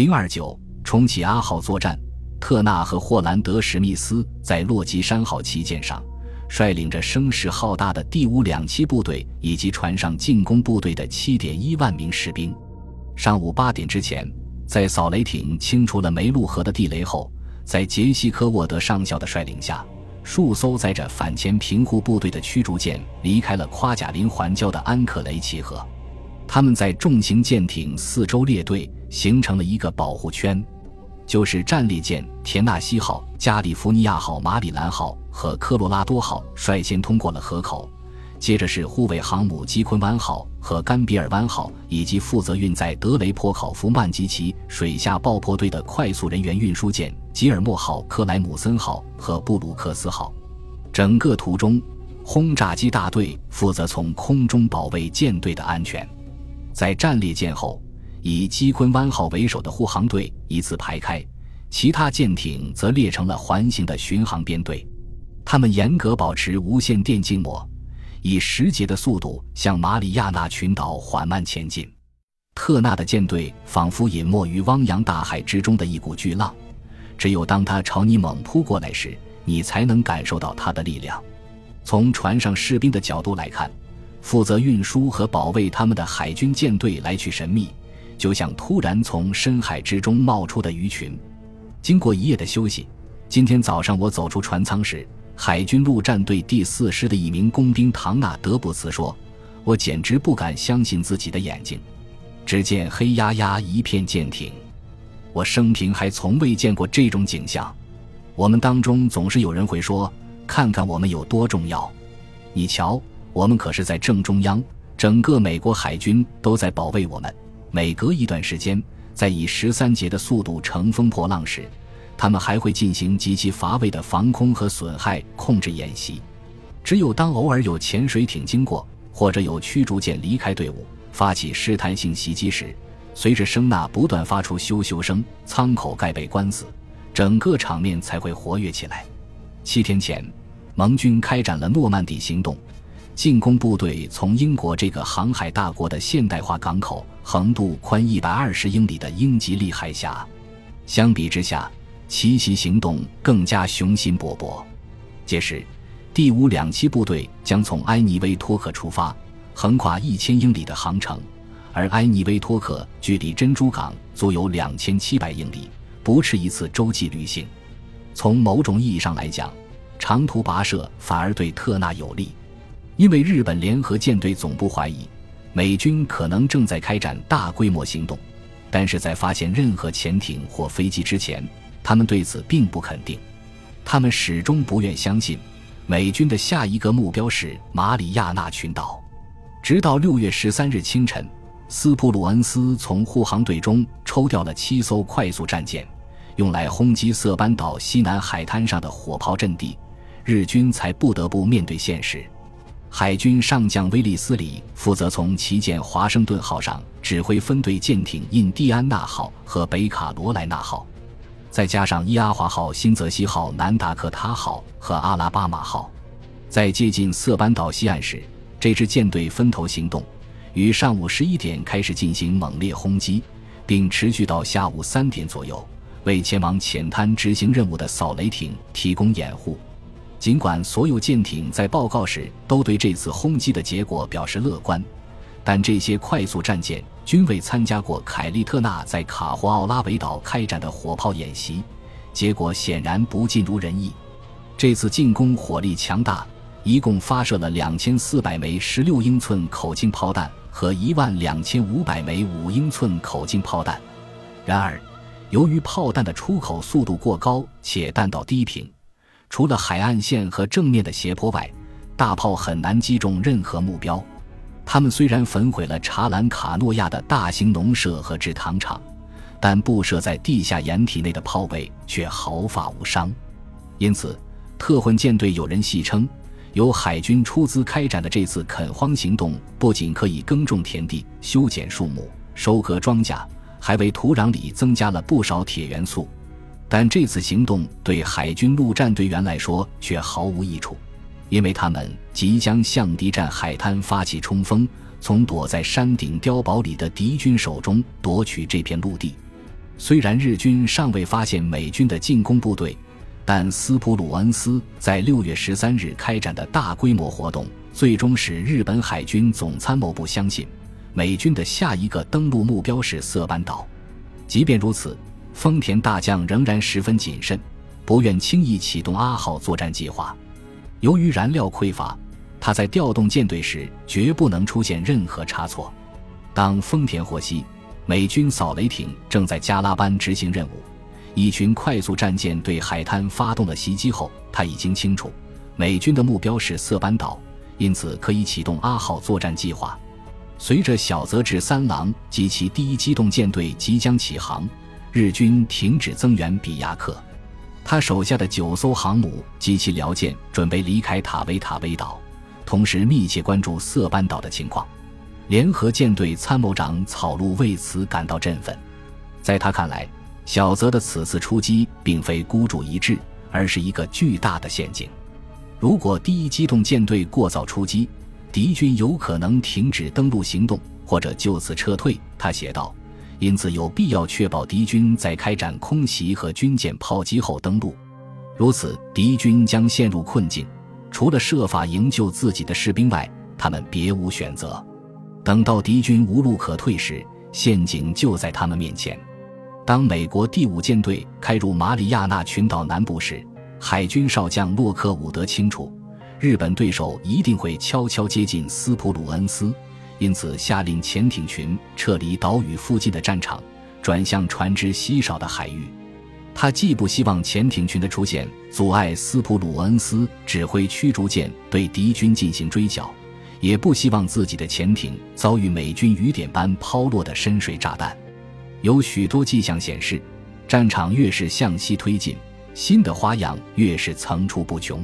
零二九重启阿号作战，特纳和霍兰德·史密斯在洛基山号旗舰上，率领着声势浩大的第五两栖部队以及船上进攻部队的七点一万名士兵。上午八点之前，在扫雷艇清除了梅路河的地雷后，在杰西·科沃德上校的率领下，数艘载着反潜平护部队的驱逐舰离开了夸贾林环礁的安克雷奇河。他们在重型舰艇四周列队，形成了一个保护圈，就是战列舰田纳西号、加利福尼亚号、马里兰号和科罗拉多号率先通过了河口，接着是护卫航母基昆湾号和甘比尔湾号，以及负责运载德雷波考夫曼吉奇水下爆破队的快速人员运输舰吉尔莫号、克莱姆森号和布鲁克斯号。整个途中，轰炸机大队负责从空中保卫舰队的安全。在战列舰后，以基昆湾号为首的护航队依次排开，其他舰艇则列成了环形的巡航编队。他们严格保持无线电静默，以十节的速度向马里亚纳群岛缓慢前进。特纳的舰队仿佛隐没于汪洋大海之中的一股巨浪，只有当它朝你猛扑过来时，你才能感受到它的力量。从船上士兵的角度来看。负责运输和保卫他们的海军舰队来去神秘，就像突然从深海之中冒出的鱼群。经过一夜的休息，今天早上我走出船舱时，海军陆战队第四师的一名工兵唐纳德布茨说：“我简直不敢相信自己的眼睛。只见黑压压一片舰艇，我生平还从未见过这种景象。我们当中总是有人会说：‘看看我们有多重要。’你瞧。”我们可是在正中央，整个美国海军都在保卫我们。每隔一段时间，在以十三节的速度乘风破浪时，他们还会进行极其乏味的防空和损害控制演习。只有当偶尔有潜水艇经过，或者有驱逐舰离开队伍，发起试探性袭击时，随着声呐不断发出咻咻声，舱口盖被关死，整个场面才会活跃起来。七天前，盟军开展了诺曼底行动。进攻部队从英国这个航海大国的现代化港口横渡宽一百二十英里的英吉利海峡，相比之下，奇袭行动更加雄心勃勃。届时，第五两栖部队将从埃尼威托克出发，横跨一千英里的航程，而埃尼威托克距离珍珠港足有两千七百英里，不是一次洲际旅行。从某种意义上来讲，长途跋涉反而对特纳有利。因为日本联合舰队总部怀疑美军可能正在开展大规模行动，但是在发现任何潜艇或飞机之前，他们对此并不肯定。他们始终不愿相信美军的下一个目标是马里亚纳群岛。直到六月十三日清晨，斯普鲁恩斯从护航队中抽调了七艘快速战舰，用来轰击色班岛西南海滩上的火炮阵地，日军才不得不面对现实。海军上将威利斯里负责从旗舰华盛顿号上指挥分队舰艇印第安纳号和北卡罗来纳号，再加上伊阿华号、新泽西号、南达科他号和阿拉巴马号。在接近色班岛西岸时，这支舰队分头行动，于上午十一点开始进行猛烈轰击，并持续到下午三点左右，为前往浅滩执行任务的扫雷艇提供掩护。尽管所有舰艇在报告时都对这次轰击的结果表示乐观，但这些快速战舰均未参加过凯利特纳在卡霍奥拉维岛开展的火炮演习，结果显然不尽如人意。这次进攻火力强大，一共发射了两千四百枚十六英寸口径炮弹和一万两千五百枚五英寸口径炮弹。然而，由于炮弹的出口速度过高且弹道低频。除了海岸线和正面的斜坡外，大炮很难击中任何目标。他们虽然焚毁了查兰卡诺亚的大型农舍和制糖厂，但布设在地下掩体内的炮位却毫发无伤。因此，特混舰队有人戏称，由海军出资开展的这次垦荒行动，不仅可以耕种田地、修剪树木、收割庄稼，还为土壤里增加了不少铁元素。但这次行动对海军陆战队员来说却毫无益处，因为他们即将向敌占海滩发起冲锋，从躲在山顶碉堡里的敌军手中夺取这片陆地。虽然日军尚未发现美军的进攻部队，但斯普鲁恩斯在六月十三日开展的大规模活动，最终使日本海军总参谋部相信，美军的下一个登陆目标是色班岛。即便如此，丰田大将仍然十分谨慎，不愿轻易启动阿号作战计划。由于燃料匮乏，他在调动舰队时绝不能出现任何差错。当丰田获悉美军扫雷艇正在加拉班执行任务，一群快速战舰对海滩发动了袭击后，他已经清楚美军的目标是色班岛，因此可以启动阿号作战计划。随着小泽治三郎及其第一机动舰队即将起航，日军停止增援比亚克。他手下的九艘航母及其僚舰准备离开塔维塔威岛，同时密切关注色班岛的情况。联合舰队参谋长草鹿为此感到振奋。在他看来，小泽的此次出击并非孤注一掷，而是一个巨大的陷阱。如果第一机动舰队过早出击，敌军有可能停止登陆行动，或者就此撤退。他写道。因此，有必要确保敌军在开展空袭和军舰炮击后登陆，如此敌军将陷入困境，除了设法营救自己的士兵外，他们别无选择。等到敌军无路可退时，陷阱就在他们面前。当美国第五舰队开入马里亚纳群岛南部时，海军少将洛克伍德清楚，日本对手一定会悄悄接近斯普鲁恩斯。因此，下令潜艇群撤离岛屿附近的战场，转向船只稀少的海域。他既不希望潜艇群的出现阻碍斯普鲁恩斯指挥驱逐舰对敌军进行追剿，也不希望自己的潜艇遭遇美军雨点般抛落的深水炸弹。有许多迹象显示，战场越是向西推进，新的花样越是层出不穷。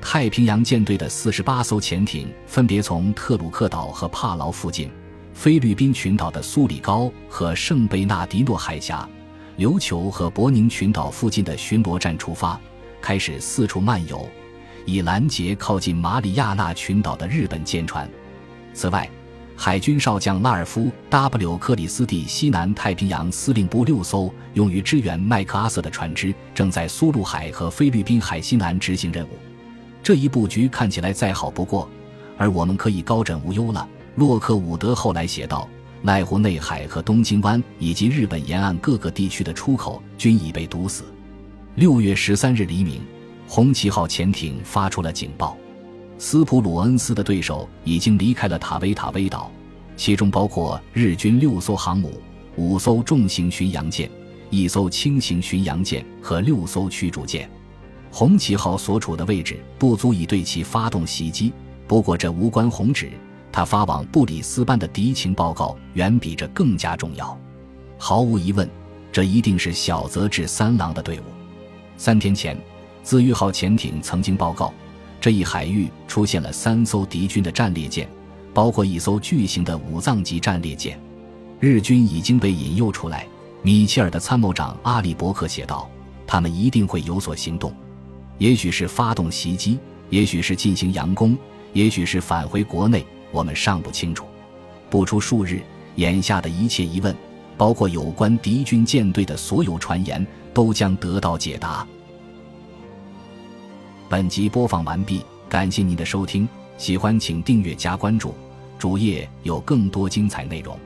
太平洋舰队的四十八艘潜艇分别从特鲁克岛和帕劳附近、菲律宾群岛的苏里高和圣贝纳迪诺海峡、琉球和伯宁群岛附近的巡逻站出发，开始四处漫游，以拦截靠近马里亚纳群岛的日本舰船。此外，海军少将拉尔夫 ·W· 克里斯蒂西南太平洋司令部六艘用于支援麦克阿瑟的船只正在苏禄海和菲律宾海西南执行任务。这一布局看起来再好不过，而我们可以高枕无忧了。洛克伍德后来写道：“濑户内海和东京湾以及日本沿岸各个地区的出口均已被堵死。”六月十三日黎明，红旗号潜艇发出了警报：斯普鲁恩斯的对手已经离开了塔维塔威岛，其中包括日军六艘航母、五艘重型巡洋舰、一艘轻型巡洋舰和六艘驱逐舰。红旗号所处的位置不足以对其发动袭击，不过这无关红指。他发往布里斯班的敌情报告远比这更加重要。毫无疑问，这一定是小泽治三郎的队伍。三天前，自愈号潜艇曾经报告，这一海域出现了三艘敌军的战列舰，包括一艘巨型的武藏级战列舰。日军已经被引诱出来。米切尔的参谋长阿里伯克写道：“他们一定会有所行动。”也许是发动袭击，也许是进行佯攻，也许是返回国内，我们尚不清楚。不出数日，眼下的一切疑问，包括有关敌军舰队的所有传言，都将得到解答。本集播放完毕，感谢您的收听，喜欢请订阅加关注，主页有更多精彩内容。